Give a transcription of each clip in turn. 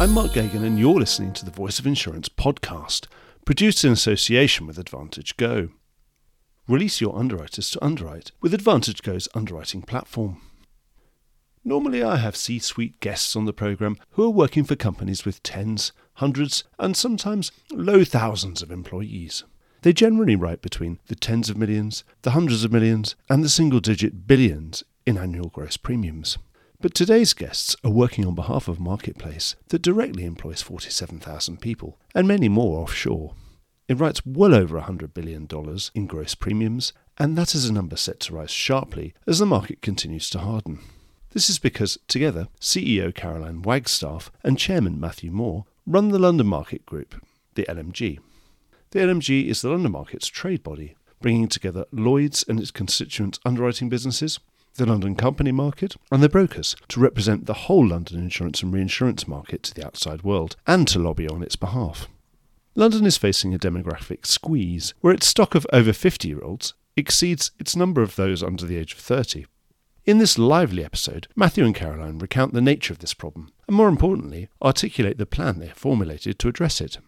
I'm Mark Geoghegan, and you're listening to the Voice of Insurance podcast, produced in association with Advantage Go. Release your underwriters to underwrite with Advantage Go's underwriting platform. Normally, I have C suite guests on the programme who are working for companies with tens, hundreds, and sometimes low thousands of employees. They generally write between the tens of millions, the hundreds of millions, and the single digit billions in annual gross premiums. But today's guests are working on behalf of a marketplace that directly employs 47,000 people and many more offshore. It writes well over $100 billion in gross premiums, and that is a number set to rise sharply as the market continues to harden. This is because, together, CEO Caroline Wagstaff and Chairman Matthew Moore run the London Market Group, the LMG. The LMG is the London Market's trade body, bringing together Lloyd's and its constituent underwriting businesses, the London company market, and the brokers to represent the whole London insurance and reinsurance market to the outside world and to lobby on its behalf. London is facing a demographic squeeze where its stock of over 50 year olds exceeds its number of those under the age of 30. In this lively episode, Matthew and Caroline recount the nature of this problem and, more importantly, articulate the plan they have formulated to address it.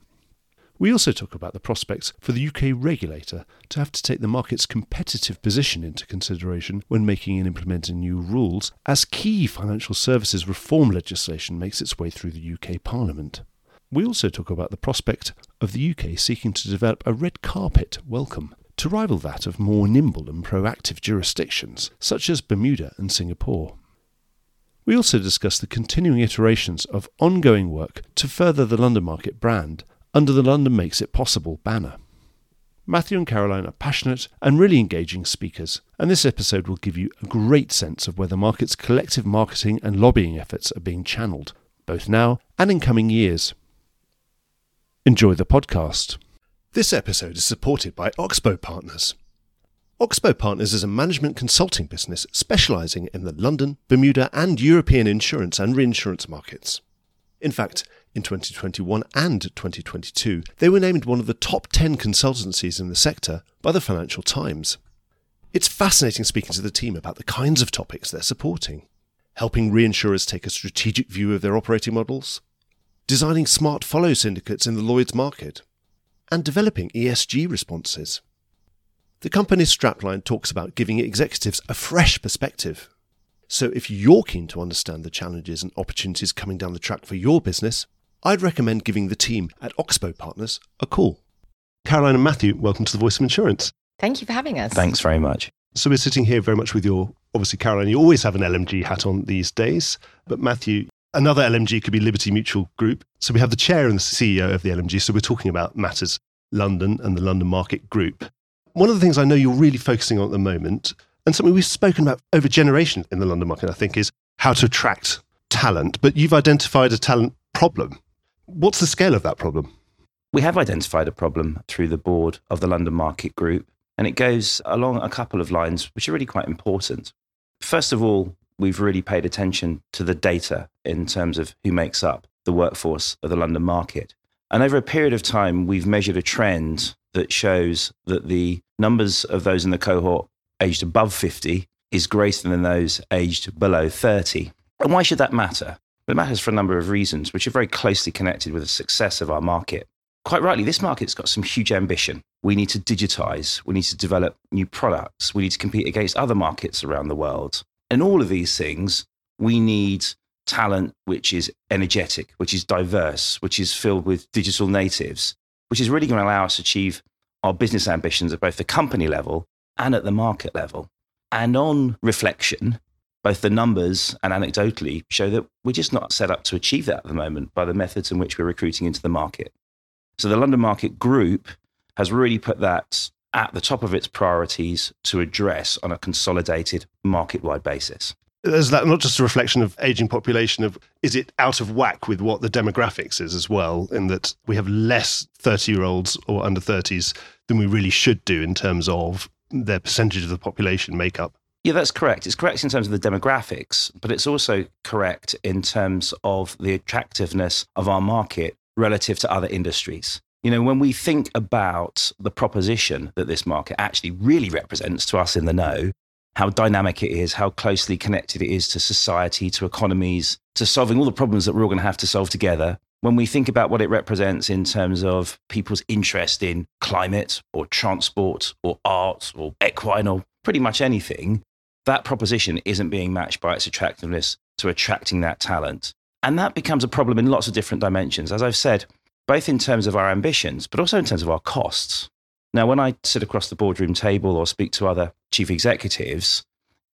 We also talk about the prospects for the UK regulator to have to take the market's competitive position into consideration when making and implementing new rules as key financial services reform legislation makes its way through the UK Parliament. We also talk about the prospect of the UK seeking to develop a red carpet welcome to rival that of more nimble and proactive jurisdictions such as Bermuda and Singapore. We also discuss the continuing iterations of ongoing work to further the London Market brand under the London Makes It Possible banner. Matthew and Caroline are passionate and really engaging speakers, and this episode will give you a great sense of where the market's collective marketing and lobbying efforts are being channeled, both now and in coming years. Enjoy the podcast. This episode is supported by Oxbow Partners. Oxbow Partners is a management consulting business specialising in the London, Bermuda, and European insurance and reinsurance markets. In fact, in 2021 and 2022, they were named one of the top 10 consultancies in the sector by the Financial Times. It's fascinating speaking to the team about the kinds of topics they're supporting helping reinsurers take a strategic view of their operating models, designing smart follow syndicates in the Lloyd's market, and developing ESG responses. The company's strapline talks about giving executives a fresh perspective. So, if you're keen to understand the challenges and opportunities coming down the track for your business, I'd recommend giving the team at Oxbow Partners a call. Caroline and Matthew, welcome to the Voice of Insurance. Thank you for having us. Thanks very much. So we're sitting here very much with your, obviously, Caroline, you always have an LMG hat on these days. But Matthew, another LMG could be Liberty Mutual Group. So we have the chair and the CEO of the LMG. So we're talking about matters London and the London Market Group. One of the things I know you're really focusing on at the moment, and something we've spoken about over generations in the London market, I think, is how to attract talent. But you've identified a talent problem. What's the scale of that problem? We have identified a problem through the board of the London Market Group, and it goes along a couple of lines which are really quite important. First of all, we've really paid attention to the data in terms of who makes up the workforce of the London market. And over a period of time, we've measured a trend that shows that the numbers of those in the cohort aged above 50 is greater than those aged below 30. And why should that matter? It matters for a number of reasons, which are very closely connected with the success of our market. Quite rightly, this market's got some huge ambition. We need to digitize, we need to develop new products, we need to compete against other markets around the world. And all of these things, we need talent which is energetic, which is diverse, which is filled with digital natives, which is really going to allow us to achieve our business ambitions at both the company level and at the market level. And on reflection, both the numbers and anecdotally show that we're just not set up to achieve that at the moment by the methods in which we're recruiting into the market. So the London Market Group has really put that at the top of its priorities to address on a consolidated market wide basis. Is that not just a reflection of aging population of is it out of whack with what the demographics is as well in that we have less 30 year olds or under 30s than we really should do in terms of their percentage of the population makeup yeah, that's correct. It's correct in terms of the demographics, but it's also correct in terms of the attractiveness of our market relative to other industries. You know, when we think about the proposition that this market actually really represents to us in the know, how dynamic it is, how closely connected it is to society, to economies, to solving all the problems that we're all going to have to solve together. When we think about what it represents in terms of people's interest in climate or transport or art or equine or pretty much anything, that proposition isn't being matched by its attractiveness to attracting that talent. And that becomes a problem in lots of different dimensions. As I've said, both in terms of our ambitions, but also in terms of our costs. Now, when I sit across the boardroom table or speak to other chief executives,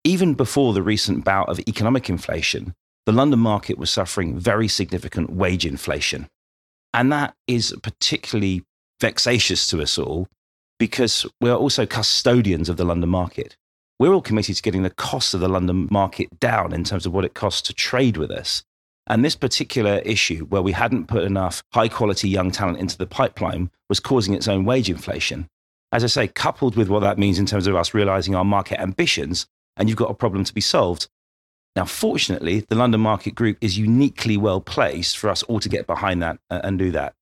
even before the recent bout of economic inflation, the London market was suffering very significant wage inflation. And that is particularly vexatious to us all because we're also custodians of the London market. We're all committed to getting the cost of the London market down in terms of what it costs to trade with us. And this particular issue, where we hadn't put enough high quality young talent into the pipeline, was causing its own wage inflation. As I say, coupled with what that means in terms of us realizing our market ambitions, and you've got a problem to be solved. Now, fortunately, the London Market Group is uniquely well placed for us all to get behind that uh, and do that.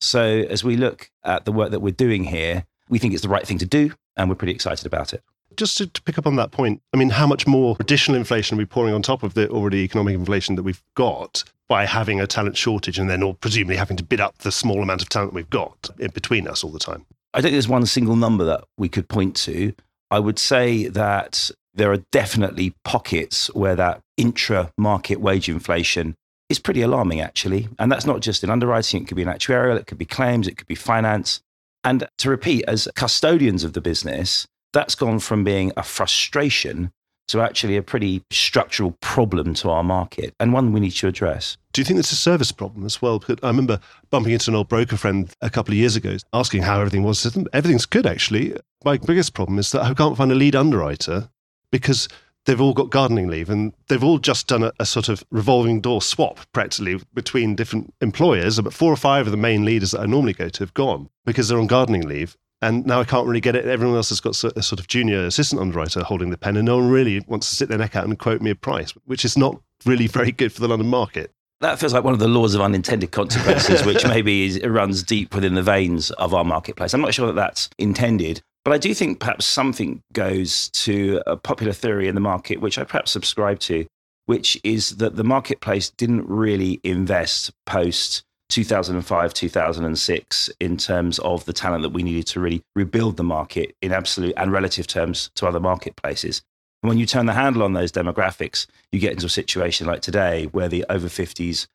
So, as we look at the work that we're doing here, we think it's the right thing to do, and we're pretty excited about it just to, to, pick up on that point, I mean, how much more additional inflation are we pouring on top of the already economic inflation that we've got by having a talent shortage and then or presumably having to bid up the small amount of talent we've got in between us all the time? I think there's one single number that we could point to. I would say that there are definitely pockets where that intra market wage inflation is pretty alarming, actually. And that's not just in underwriting, it could be in actuarial, it could be claims, it could be finance. And to repeat, as custodians of the business, that's gone from being a frustration to actually a pretty structural problem to our market and one we need to address. Do you think it's a service problem as well? Because I remember bumping into an old broker friend a couple of years ago asking how everything was. Everything's good, actually. My biggest problem is that I can't find a lead underwriter because they've all got gardening leave and they've all just done a, a, sort of revolving door swap practically between different employers. But four or five of the main leaders that I normally go to have gone because they're on gardening leave. And now I can't really get it. Everyone else has got a sort of junior assistant underwriter holding the pen, and no one really wants to sit their neck out and quote me a price, which is not really very good for the London market. That feels like one of the laws of unintended consequences, which maybe is, runs deep within the veins of our marketplace. I'm not sure that that's intended, but I do think perhaps something goes to a popular theory in the market, which I perhaps subscribe to, which is that the marketplace didn't really invest post 2005, 2006 in terms of the talent that we needed to really rebuild the market in absolute and relative terms to other marketplaces. And when you turn the handle on those demographics, you get into a situation like today where the over 50s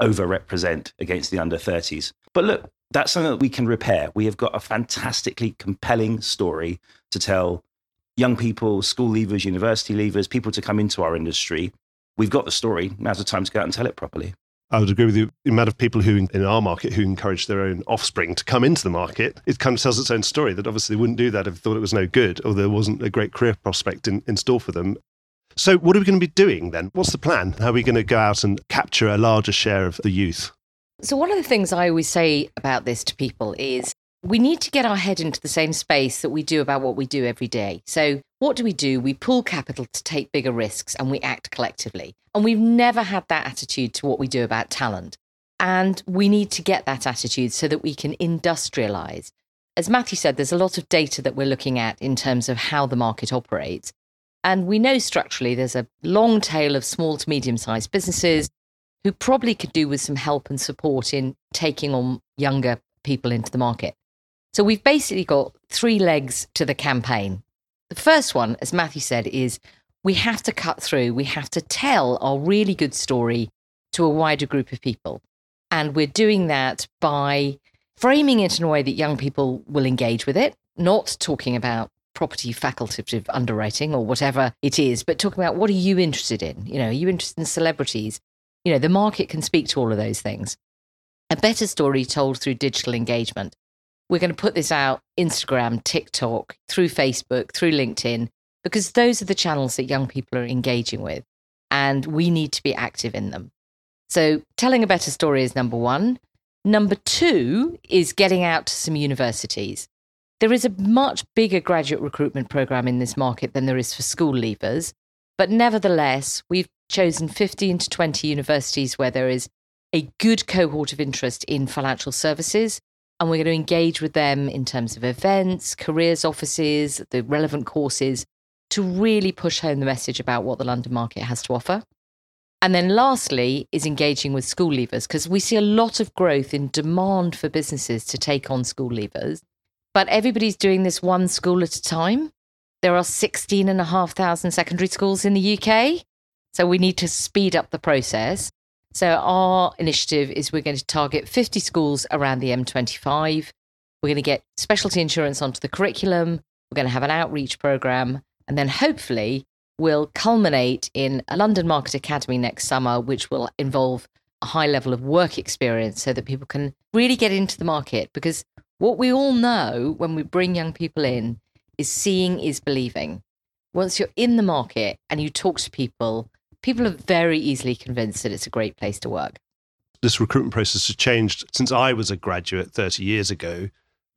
overrepresent against the under 30s. But look, that's something that we can repair. We have got a fantastically compelling story to tell young people, school leavers, university leavers, people to come into our industry. We've got the story. Now's the time to go out and tell it properly. I would agree with you. The amount of people who in our market who encourage their own offspring to come into the market, it kind of tells its own story that obviously they wouldn't do that if they thought it was no good or there wasn't a great career prospect in, in store for them. So, what are we going to be doing then? What's the plan? How are we going to go out and capture a larger share of the youth? So, one of the things I always say about this to people is we need to get our head into the same space that we do about what we do every day. So, what do we do? We pull capital to take bigger risks and we act collectively. And we've never had that attitude to what we do about talent. And we need to get that attitude so that we can industrialize. As Matthew said, there's a lot of data that we're looking at in terms of how the market operates. And we know structurally there's a long tail of small to medium sized businesses who probably could do with some help and support in taking on younger people into the market. So we've basically got three legs to the campaign. The first one, as Matthew said, is we have to cut through, we have to tell our really good story to a wider group of people. And we're doing that by framing it in a way that young people will engage with it, not talking about property facultative underwriting or whatever it is, but talking about what are you interested in? You know, are you interested in celebrities? You know, the market can speak to all of those things. A better story told through digital engagement. We're going to put this out Instagram, TikTok, through Facebook, through LinkedIn, because those are the channels that young people are engaging with. And we need to be active in them. So, telling a better story is number one. Number two is getting out to some universities. There is a much bigger graduate recruitment program in this market than there is for school leavers. But nevertheless, we've chosen 15 to 20 universities where there is a good cohort of interest in financial services, and we're going to engage with them in terms of events, careers offices, the relevant courses to really push home the message about what the London market has to offer. And then lastly is engaging with school leavers because we see a lot of growth in demand for businesses to take on school leavers. But everybody's doing this one school at a time. There are 16,500 secondary schools in the UK. So we need to speed up the process. So our initiative is we're going to target 50 schools around the M25. We're going to get specialty insurance onto the curriculum. We're going to have an outreach program. And then hopefully we'll culminate in a London Market Academy next summer, which will involve a high level of work experience so that people can really get into the market. Because what we all know when we bring young people in is seeing is believing. Once you're in the market and you talk to people, people are very easily convinced that it's a great place to work. This recruitment process has changed since I was a graduate 30 years ago.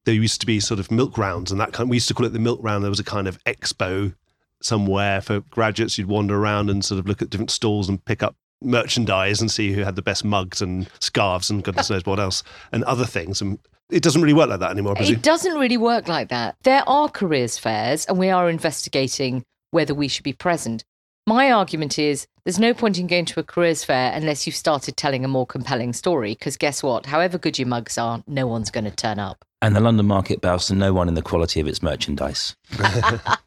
There used to be sort of milk rounds and that kind. We used to call it the milk round. There was a kind of expo somewhere for graduates. You'd wander around and sort of look at different stalls and pick up merchandise and see who had the best mugs and scarves and goodness knows what else and other things. And it doesn't really work like that anymore. It doesn't really work like that. There are careers fairs, and we are investigating whether we should be present. My argument is there's no point in going to a careers fair unless you've started telling a more compelling story. Because guess what? However good your mugs are, no one's going to turn up. And the London market bows to no one in the quality of its merchandise.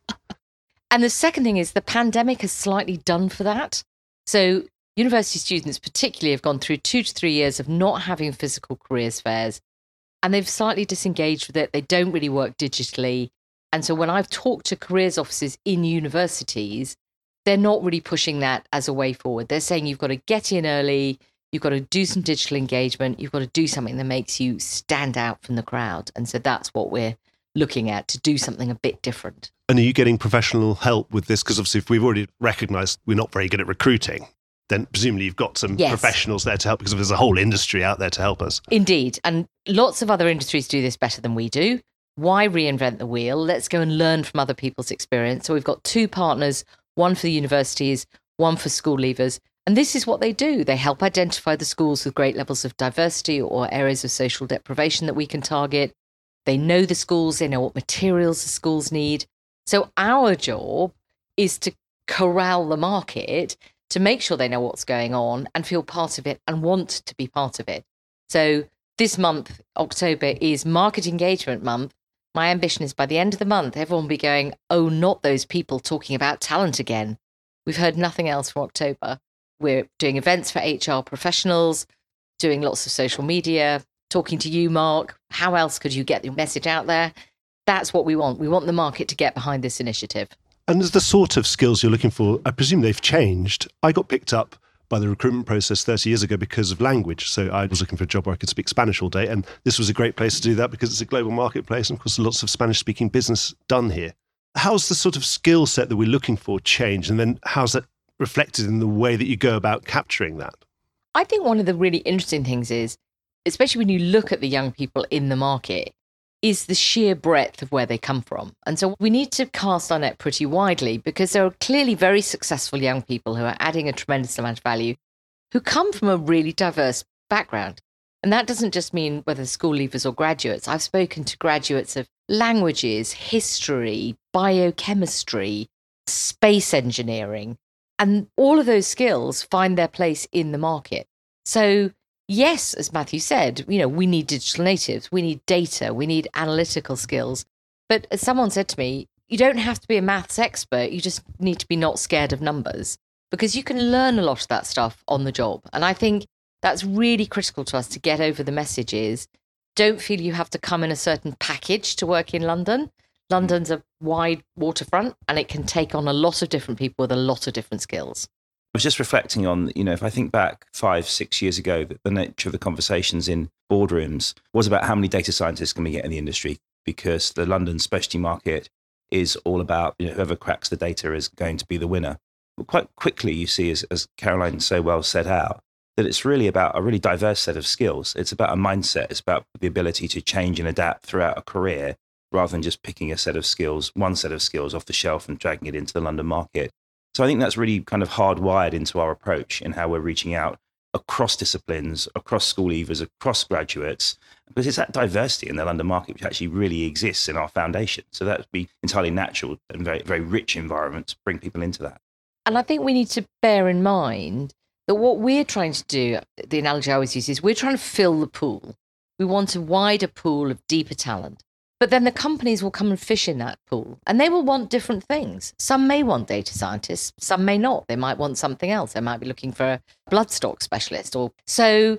And the second thing is the pandemic has slightly done for that. So, university students, particularly, have gone through two to three years of not having physical careers fairs and they've slightly disengaged with it. They don't really work digitally. And so, when I've talked to careers officers in universities, they're not really pushing that as a way forward. They're saying you've got to get in early, you've got to do some digital engagement, you've got to do something that makes you stand out from the crowd. And so, that's what we're looking at to do something a bit different. And are you getting professional help with this? Because obviously, if we've already recognized we're not very good at recruiting, then presumably you've got some yes. professionals there to help because there's a whole industry out there to help us. Indeed. And lots of other industries do this better than we do. Why reinvent the wheel? Let's go and learn from other people's experience. So we've got two partners, one for the universities, one for school leavers. And this is what they do. They help identify the schools with great levels of diversity or areas of social deprivation that we can target. They know the schools, they know what materials the schools need. So our job is to corral the market to make sure they know what's going on and feel part of it and want to be part of it. So this month, October, is market engagement month. My ambition is by the end of the month, everyone will be going, oh, not those people talking about talent again. We've heard nothing else from October. We're doing events for HR professionals, doing lots of social media, talking to you, Mark. How else could you get the message out there? That's what we want. We want the market to get behind this initiative. And as the sort of skills you're looking for, I presume they've changed. I got picked up by the recruitment process 30 years ago because of language. So I was looking for a job where I could speak Spanish all day. And this was a great place to do that because it's a global marketplace. And of course, lots of Spanish speaking business done here. How's the sort of skill set that we're looking for changed? And then how's that reflected in the way that you go about capturing that? I think one of the really interesting things is especially when you look at the young people in the market, is the sheer breadth of where they come from. And so we need to cast our net pretty widely because there are clearly very successful young people who are adding a tremendous amount of value who come from a really diverse background. And that doesn't just mean whether school leavers or graduates. I've spoken to graduates of languages, history, biochemistry, space engineering, and all of those skills find their place in the market. So yes, as Matthew said, you know, we need digital natives, we need data, we need analytical skills. But as someone said to me, you don't have to be a maths expert. You just need to be not scared of numbers because you can learn a lot of that stuff on the job. And I think that's really critical to us to get over the messages. Don't feel you have to come in a certain package to work in London. London's a wide waterfront and it can take on a lot of different people with a lot of different skills. I was just reflecting on, you know, if I think back five, six years ago, the nature of the conversations in boardrooms was about how many data scientists can we get in the industry because the London specialty market is all about you know, whoever cracks the data is going to be the winner. But quite quickly, you see, as, as Caroline so well set out, that it's really about a really diverse set of skills. It's about a mindset. It's about the ability to change and adapt throughout a career rather than just picking a set of skills, one set of skills off the shelf and dragging it into the London market. So I think that's really kind of hardwired into our approach in how we're reaching out across disciplines, across school leavers, across graduates, because it's that diversity in the London market which actually really exists in our foundation. So that would be entirely natural and very, very rich environment to bring people into that. And I think we need to bear in mind that what we're trying to do, the analogy I always use is we're trying to fill the pool. We want a wider pool of deeper talent. But then the companies will come and fish in that pool and they will want different things. Some may want data scientists, some may not. They might want something else. They might be looking for a bloodstock specialist or so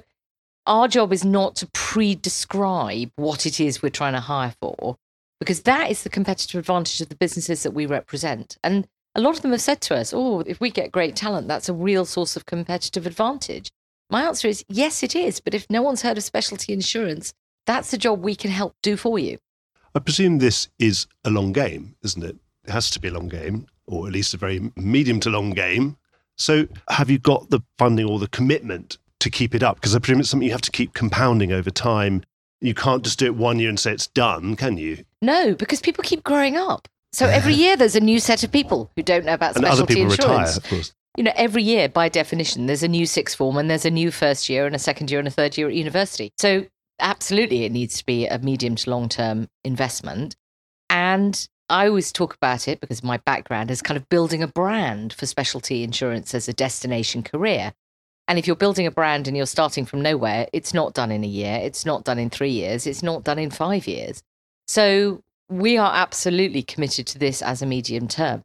our job is not to pre-describe what it is we're trying to hire for because that is the competitive advantage of the businesses that we represent. And a lot of them have said to us, "Oh, if we get great talent, that's a real source of competitive advantage." My answer is yes, it is. But if no one's heard of specialty insurance, that's the job we can help do for you. I presume this is a long game, isn't it? It has to be a long game, or at least a very medium to long game. So, have you got the funding or the commitment to keep it up? Because I presume it's something you have to keep compounding over time. You can't just do it one year and say it's done, can you? No, because people keep growing up. So every year there's a new set of people who don't know about and specialty other people insurance. retire, of course. You know, every year by definition, there's a new sixth form and there's a new first year and a second year and a third year at university. So absolutely it needs to be a medium to long term investment. And I always talk about it because my background is kind of building a brand for specialty insurance as a destination career. And if you're building a brand and you're starting from nowhere, it's not done in a year, it's not done in three years, it's not done in five years. So we are absolutely committed to this as a medium term.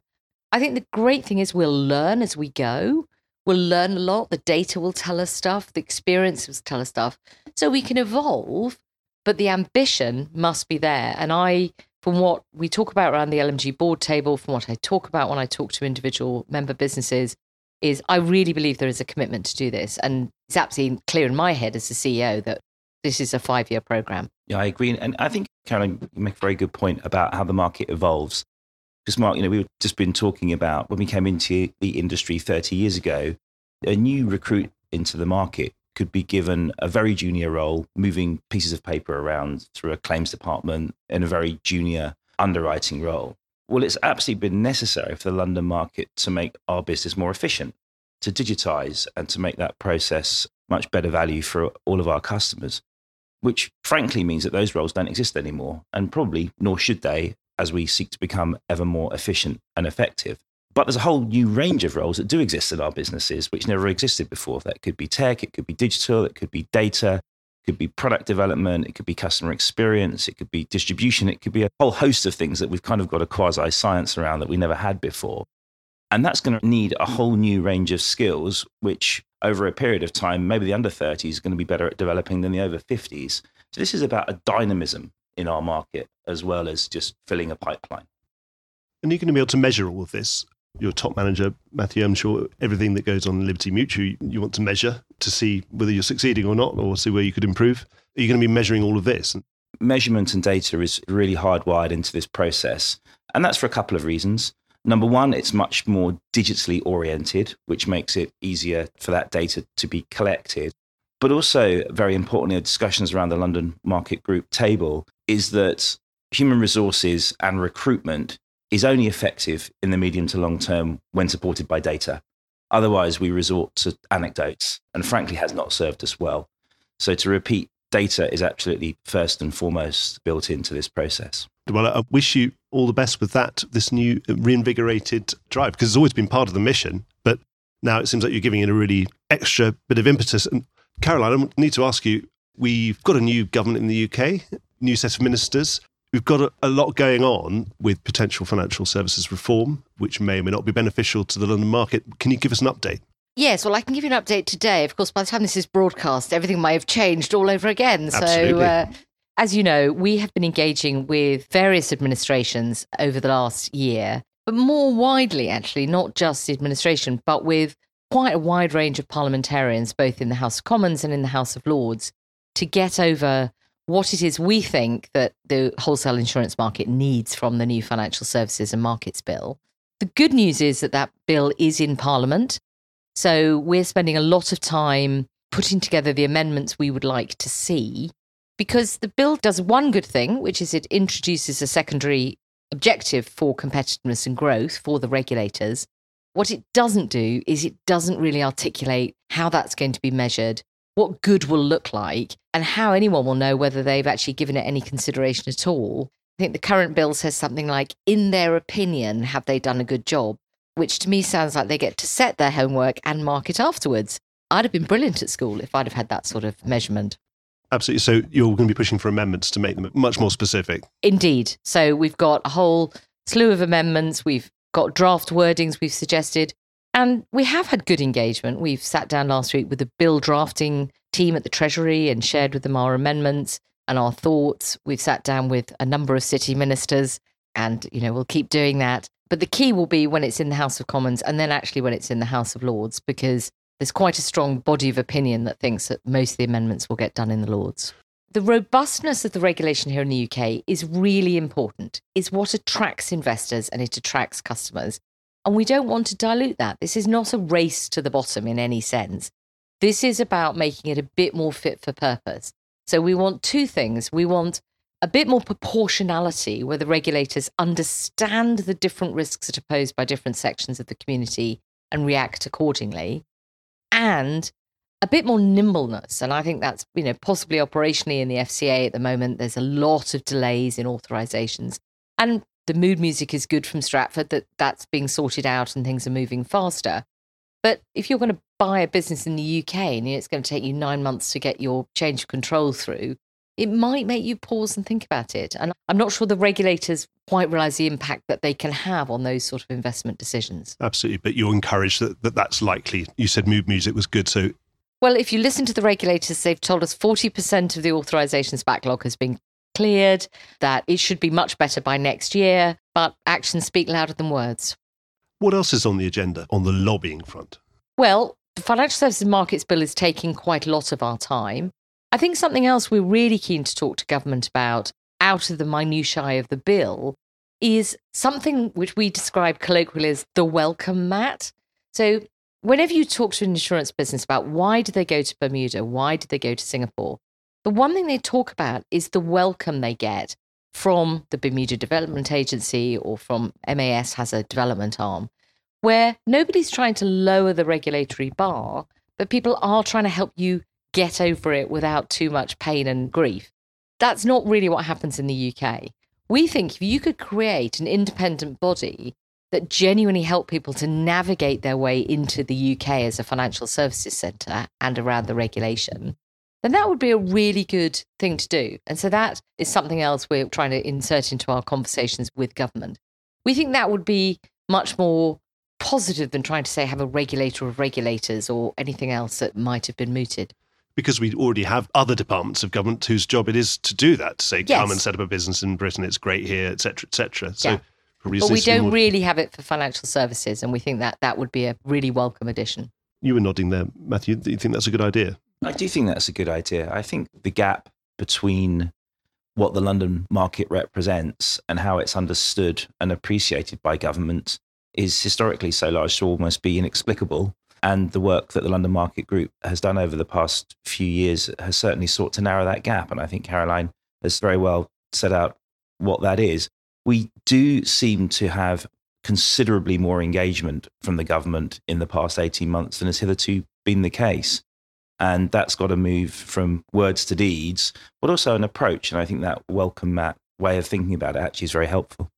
I think the great thing is we'll learn as we go. We'll learn a lot. The data will tell us stuff, the experience will tell us stuff. So we can evolve, but the ambition must be there. And I, from what we talk about around the LMG board table, from what I talk about when I talk to individual member businesses, is I really believe there is a commitment to do this. And it's absolutely clear in my head as the CEO that this is a five year program. Yeah, I agree. And I think, Caroline, you make a very good point about how the market evolves. Because, Mark, you know, we've just been talking about when we came into the industry 30 years ago, a new recruit into the market could be given a very junior role, moving pieces of paper around through a claims department in a very junior underwriting role. Well, it's absolutely been necessary for the London market to make our business more efficient, to digitize and to make that process much better value for all of our customers, which frankly means that those roles don't exist anymore, and probably nor should they as we seek to become ever more efficient and effective. But there's a whole new range of roles that do exist in our businesses, which never existed before. That could be tech, it could be digital, it could be data, it could be product development, it could be customer experience, it could be distribution, it could be a whole host of things that we've kind of got a quasi science around that we never had before. And that's going to need a whole new range of skills, which over a period of time, maybe the under 30s is going to be better at developing than the over 50s. So this is about a dynamism in our market as well as just filling a pipeline. And you're going to be able to measure all of this. Your top manager, Matthew, I'm sure everything that goes on in Liberty Mutual, you want to measure to see whether you're succeeding or not, or see where you could improve. Are you going to be measuring all of this? Measurement and data is really hardwired into this process. And that's for a couple of reasons. Number one, it's much more digitally oriented, which makes it easier for that data to be collected. But also, very importantly, the discussions around the London Market Group table is that human resources and recruitment is only effective in the medium to long term when supported by data. Otherwise, we resort to anecdotes and frankly has not served us well. So, to repeat, data is absolutely first and foremost built into this process. Well, I wish you all the best with that, this new reinvigorated drive, because it's always been part of the mission, but now it seems like you're giving it a really extra bit of impetus. And Caroline, I need to ask you we've got a new government in the UK, new set of ministers. We've got a, a, lot going on with potential financial services reform, which may or may not be beneficial to the London market. Can you give us an update? Yes, well, I can give you an update today. Of course, by the time this is broadcast, everything may have changed all over again. Absolutely. So, uh, as you know, we have been engaging with various administrations over the last year, but more widely, actually, not just the administration, but with quite a wide range of parliamentarians, both in the House of Commons and in the House of Lords, to get over what it is we think that the wholesale insurance market needs from the new Financial Services and Markets Bill. The good news is that that bill is in Parliament. So we're spending a lot of time putting together the amendments we would like to see because the bill does one good thing, which is it introduces a secondary objective for competitiveness and growth for the regulators, What it doesn't do is it doesn't really articulate how that's going to be measured, what good will look like, and how anyone will know whether they've actually given it any consideration at all. I think the current bill says something like, in their opinion, have they done a good job? Which to me sounds like they get to set their homework and mark it afterwards. I'd have been brilliant at school if I'd have had that sort of measurement. Absolutely. So you're going to be pushing for amendments to make them much more specific. Indeed. So we've got a whole slew of amendments. We've got draft wordings we've suggested. And we have had good engagement. We've sat down last week with the bill drafting team at the Treasury and shared with them our amendments and our thoughts. We've sat down with a number of city ministers and, you know, we'll keep doing that. But the key will be when it's in the House of Commons and then actually when it's in the House of Lords, because there's quite a strong body of opinion that thinks that most of the amendments will get done in the Lords. The robustness of the regulation here in the UK is really important. It's what attracts investors and it attracts customers. And we don't want to dilute that. This is not a race to the bottom in any sense. This is about making it a bit more fit for purpose. So we want two things. We want a bit more proportionality where the regulators understand the different risks that are posed by different sections of the community and react accordingly and a bit more nimbleness. And I think that's, you know, possibly operationally in the FCA at the moment, there's a lot of delays in authorizations. And the mood music is good from Stratford that that's being sorted out and things are moving faster. But if you're going to buy a business in the UK and it's going to take you nine months to get your change of control through, it might make you pause and think about it. And I'm not sure the regulators quite realize the impact that they can have on those sort of investment decisions. Absolutely. But you're encouraged that, that that's likely. You said mood music was good. So, well, if you listen to the regulators, they've told us 40% of the authorizations backlog has been cleared, that it should be much better by next year, but actions speak louder than words. What else is on the agenda on the lobbying front? Well, the Financial Services Markets Bill is taking quite a lot of our time. I think something else we're really keen to talk to government about out of the minutiae of the bill is something which we describe colloquially as the welcome mat. So, whenever you talk to an insurance business about why do they go to Bermuda, why do they go to Singapore, the one thing they talk about is the welcome they get from the Bermuda Development Agency or from MAS has a development arm, where nobody's trying to lower the regulatory bar, but people are trying to help you get over it without too much pain and grief. That's not really what happens in the UK. We think if you could create an independent body that genuinely help people to navigate their way into the UK as a financial services centre and around the regulation, then that would be a really good thing to do. And so that is something else we're trying to insert into our conversations with government. We think that would be much more positive than trying to say have a regulator of regulators or anything else that might have been mooted because we already have other departments of government whose job it is to do that, to say, yes. come and set up a business in Britain, it's great here, etc., etc. So, yeah. but we don't more... really have it for financial services, and we think that that would be a really welcome addition. You were nodding there, Matthew. Do you think that's a good idea? I do think that's a good idea. I think the gap between what the London market represents and how it's understood and appreciated by government is historically so large to almost be inexplicable. And the work that the London Market Group has done over the past few years has certainly sought to narrow that gap. And I think Caroline has very well set out what that is. We do seem to have considerably more engagement from the government in the past 18 months than has hitherto been the case. And that's got to move from words to deeds, but also an approach. And I think that welcome mat way of thinking about it actually is very helpful.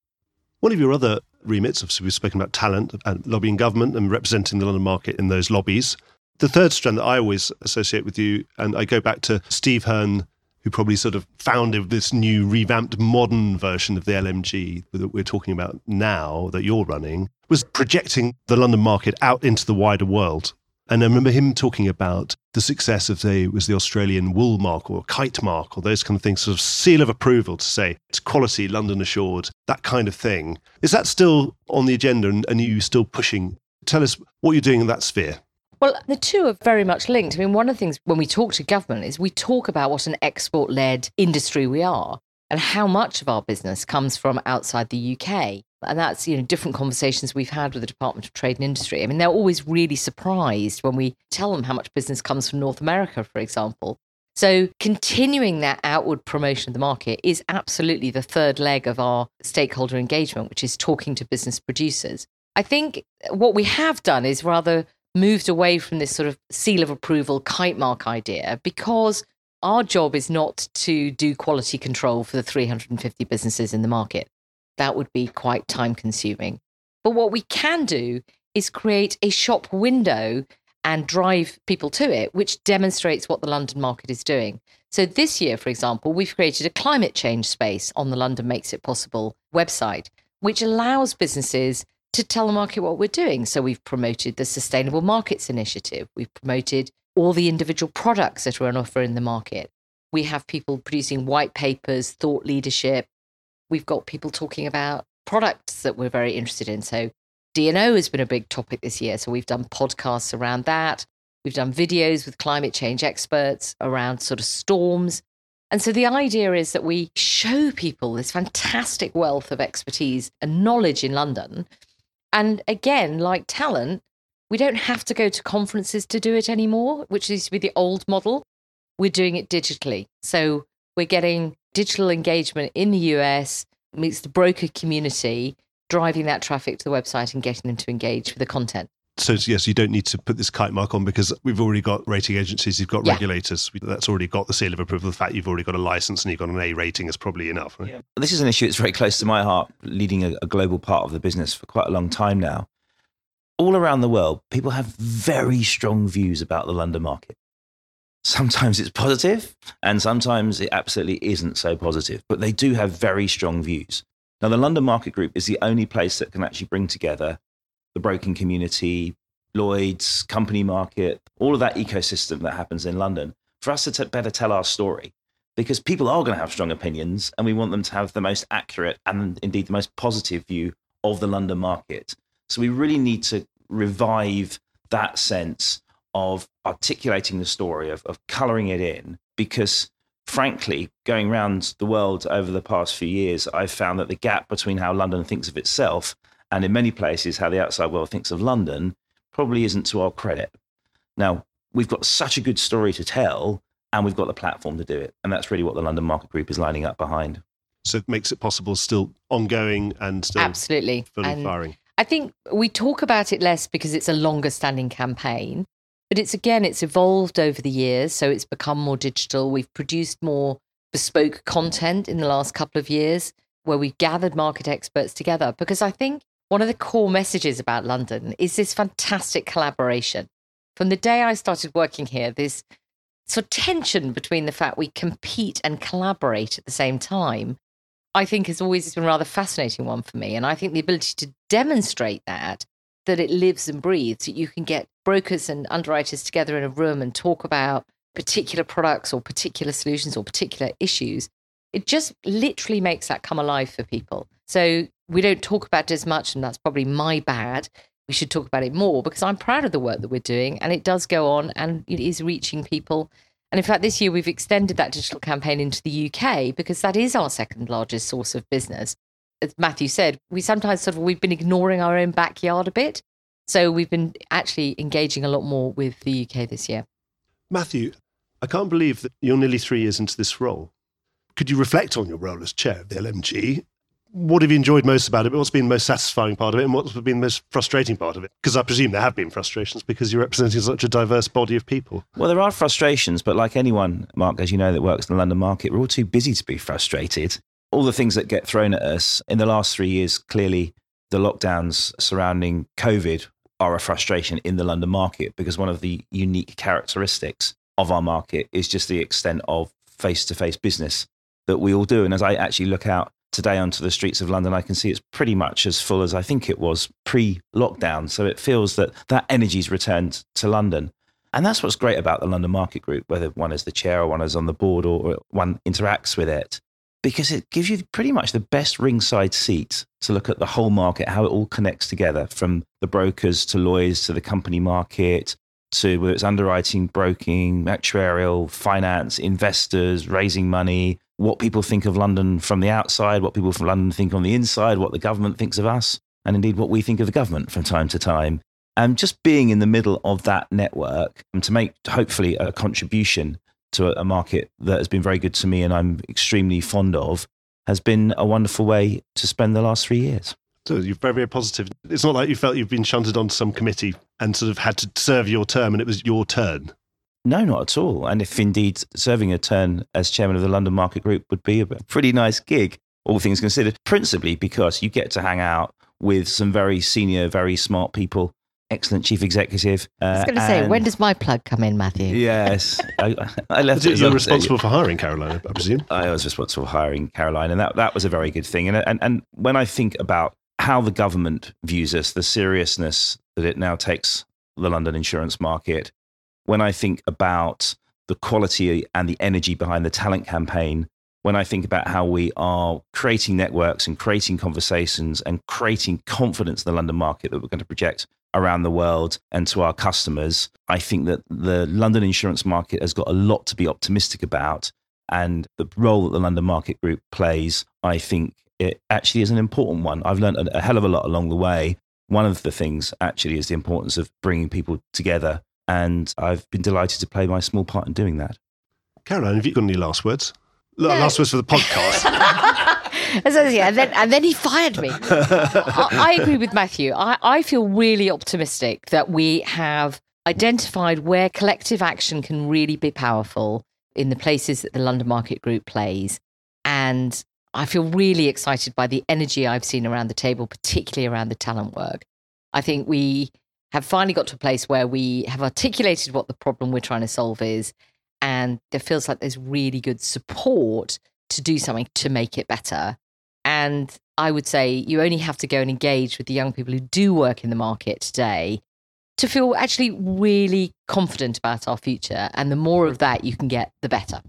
One of your other remits, obviously, we've spoken about talent and lobbying government and representing the London market in those lobbies. The third strand that I always associate with you, and I go back to Steve Hearn, who probably sort of founded this new revamped modern version of the LMG that we're talking about now that you're running, was projecting the London market out into the wider world. And I remember him talking about the success of, say, was the Australian wool mark or kite mark or those kind of things, sort of seal of approval to say it's quality, London assured, that kind of thing. Is that still on the agenda and, and are you still pushing? Tell us what you're doing in that sphere. Well, the two are very much linked. I mean, one of the things when we talk to government is we talk about what an export led industry we are and how much of our business comes from outside the UK. And that's, you know, different conversations we've had with the Department of Trade and Industry. I mean, they're always really surprised when we tell them how much business comes from North America, for example. So, continuing that outward promotion of the market is absolutely the third leg of our stakeholder engagement, which is talking to business producers. I think what we have done is rather moved away from this sort of seal of approval kite mark idea because our job is not to do quality control for the 350 businesses in the market. That would be quite time consuming. But what we can do is create a shop window and drive people to it, which demonstrates what the London market is doing. So this year, for example, we've created a climate change space on the London Makes It Possible website, which allows businesses to tell the market what we're doing. So we've promoted the Sustainable Markets Initiative. We've promoted all the individual products that are on offer in the market. We have people producing white papers, thought leadership. We've got people talking about products that we're very interested in. So D&O has been a big topic this year. So we've done podcasts around that. We've done videos with climate change experts around sort of storms. And so the idea is that we show people this fantastic wealth of expertise and knowledge in London. And again, like talent, we don't have to go to conferences to do it anymore, which used to be the old model. We're doing it digitally. So we're getting digital engagement in the US, meets the broker community, driving that traffic to the website and getting them to engage with the content. So yes, you don't need to put this kite mark on because we've already got rating agencies, you've got Yeah. regulators. That's already got the seal of approval. The fact you've already got a license and you've got an A rating is probably enough. Right? This is an issue that's very close to my heart, leading a, a global part of the business for quite a long time now. All around the world, people have very strong views about the London market. Sometimes it's positive, and sometimes it absolutely isn't so positive, but they do have very strong views. Now, the London Market Group is the only place that can actually bring together the broking community, Lloyd's, company market, all of that ecosystem that happens in London for us to t- better tell our story because people are going to have strong opinions and we want them to have the most accurate and indeed the most positive view of the London market. So we really need to revive that sense of articulating the story, of, of coloring it in, because frankly, going around the world over the past few years, I've found that the gap between how London thinks of itself and in many places how the outside world thinks of London probably isn't to our credit. Now, we've got such a good story to tell and we've got the platform to do it. And that's really what the London Market Group is lining up behind. So it makes it possible, still ongoing and still Absolutely. fully And firing. I think we talk about it less because it's a longer standing campaign, but it's again, it's evolved over the years. So it's become more digital. We've produced more bespoke content in the last couple of years where we've gathered market experts together because I think one of the core messages about London is this fantastic collaboration. From the day I started working here, this sort of tension between the fact we compete and collaborate at the same time I think has always been a rather fascinating one for me. And I think the ability to demonstrate that, that it lives and breathes, that you can get brokers and underwriters together in a room and talk about particular products or particular solutions or particular issues, it just literally makes that come alive for people. So we don't talk about it as much, and that's probably my bad. We should talk about it more because I'm proud of the work that we're doing and it does go on and it is reaching people and in fact, this year we've extended that digital campaign into the UK because that is our second largest source of business. As Matthew said, we sometimes sort of we've been ignoring our own backyard a bit. So we've been actually engaging a lot more with the UK this year. Matthew, I can't believe that you're nearly three years into this role. Could you reflect on your role as chair of the LMG? What have you enjoyed most about it? What's been the most satisfying part of it? And what's been the most frustrating part of it? Because I presume there have been frustrations because you're representing such a diverse body of people. Well, there are frustrations, but like anyone, Mark, as you know, that works in the London market, we're all too busy to be frustrated. All the things that get thrown at us in the last three years, clearly the lockdowns surrounding COVID are a frustration in the London market because one of the unique characteristics of our market is just the extent of face to face business that we all do. And as I actually look out today onto the streets of London, I can see it's pretty much as full as I think it was pre lockdown. So it feels that that energy's returned to London. And that's what's great about the London Market Group, whether one is the chair or one is on the board or, or one interacts with it, because it gives you pretty much the best ringside seat to look at the whole market, how it all connects together from the brokers to lawyers to the company market to whether it's underwriting, broking, actuarial, finance, investors, raising money, what people think of London from the outside, what people from London think on the inside, what the government thinks of us, and indeed what we think of the government from time to time. And just being in the middle of that network and to make hopefully a contribution to a market that has been very good to me and I'm extremely fond of has been a wonderful way to spend the last three years. So you're very, very positive. It's not like you felt you've been shunted onto some committee and sort of had to serve your term and it was your turn. No, not at all. And if indeed serving a turn as chairman of the London Market Group would be a pretty nice gig, all things considered, principally because you get to hang out with some very senior, very smart people. Excellent chief executive. Uh, I was going to say, when does my plug come in, Matthew? Yes, I, I left. it you're responsible for hiring Caroline, I presume. I was responsible for hiring Caroline, and that that was a very good thing. And and and when I think about how the government views us, the seriousness that it now takes the London insurance market, when I think about the quality and the energy behind the talent campaign when I think about how we are creating networks and creating conversations and creating confidence in the London market that we're going to project around the world and to our customers, I think that the London insurance market has got a lot to be optimistic about. And the role that the London Market Group plays, I think it actually is an important one. I've learned a hell of a lot along the way. One of the things actually is the importance of bringing people together. And I've been delighted to play my small part in doing that. Caroline, have you got any last words? No. Last words for the podcast. yeah, and then and then he fired me. I, I, agree with Matthew. I, I feel really optimistic that we have identified where collective action can really be powerful in the places that the London Market Group plays. And I feel really excited by the energy I've seen around the table, particularly around the talent work. I think we have finally got to a place where we have articulated what the problem we're trying to solve is and there feels like there's really good support to do something to make it better. And I would say you only have to go and engage with the young people who do work in the market today to feel actually really confident about our future. And the more of that you can get, the better.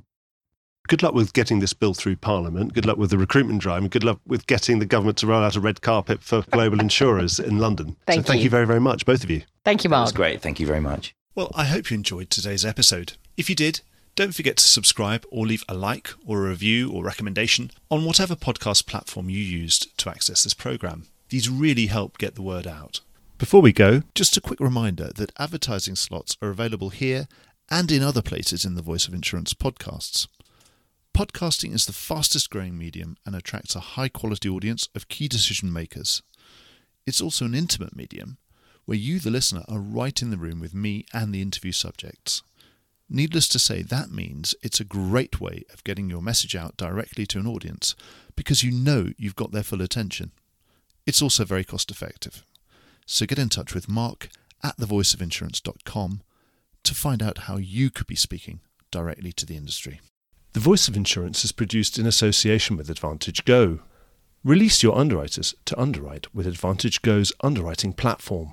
Good luck with getting this bill through Parliament. Good luck with the recruitment drive. And good luck with getting the government to roll out a red carpet for global insurers in London. Thank so thank you. you very, very much, both of you. Thank you, Mark. That was great. Thank you very much. Well, I hope you enjoyed today's episode. If you did, don't forget to subscribe or leave a like or a review or recommendation on whatever podcast platform you used to access this program. These really help get the word out. Before we go, just a quick reminder that advertising slots are available here and in other places in the Voice of Insurance podcasts. Podcasting is the fastest growing medium and attracts a high quality audience of key decision makers. It's also an intimate medium where you, the listener, are right in the room with me and the interview subjects. Needless to say, that means it's a great way of getting your message out directly to an audience because you know you've got their full attention. It's also very cost effective. So get in touch with Mark at thevoiceofinsurance.com to find out how you could be speaking directly to the industry. The Voice of Insurance is produced in association with Advantage Go. Release your underwriters to underwrite with Advantage Go's underwriting platform.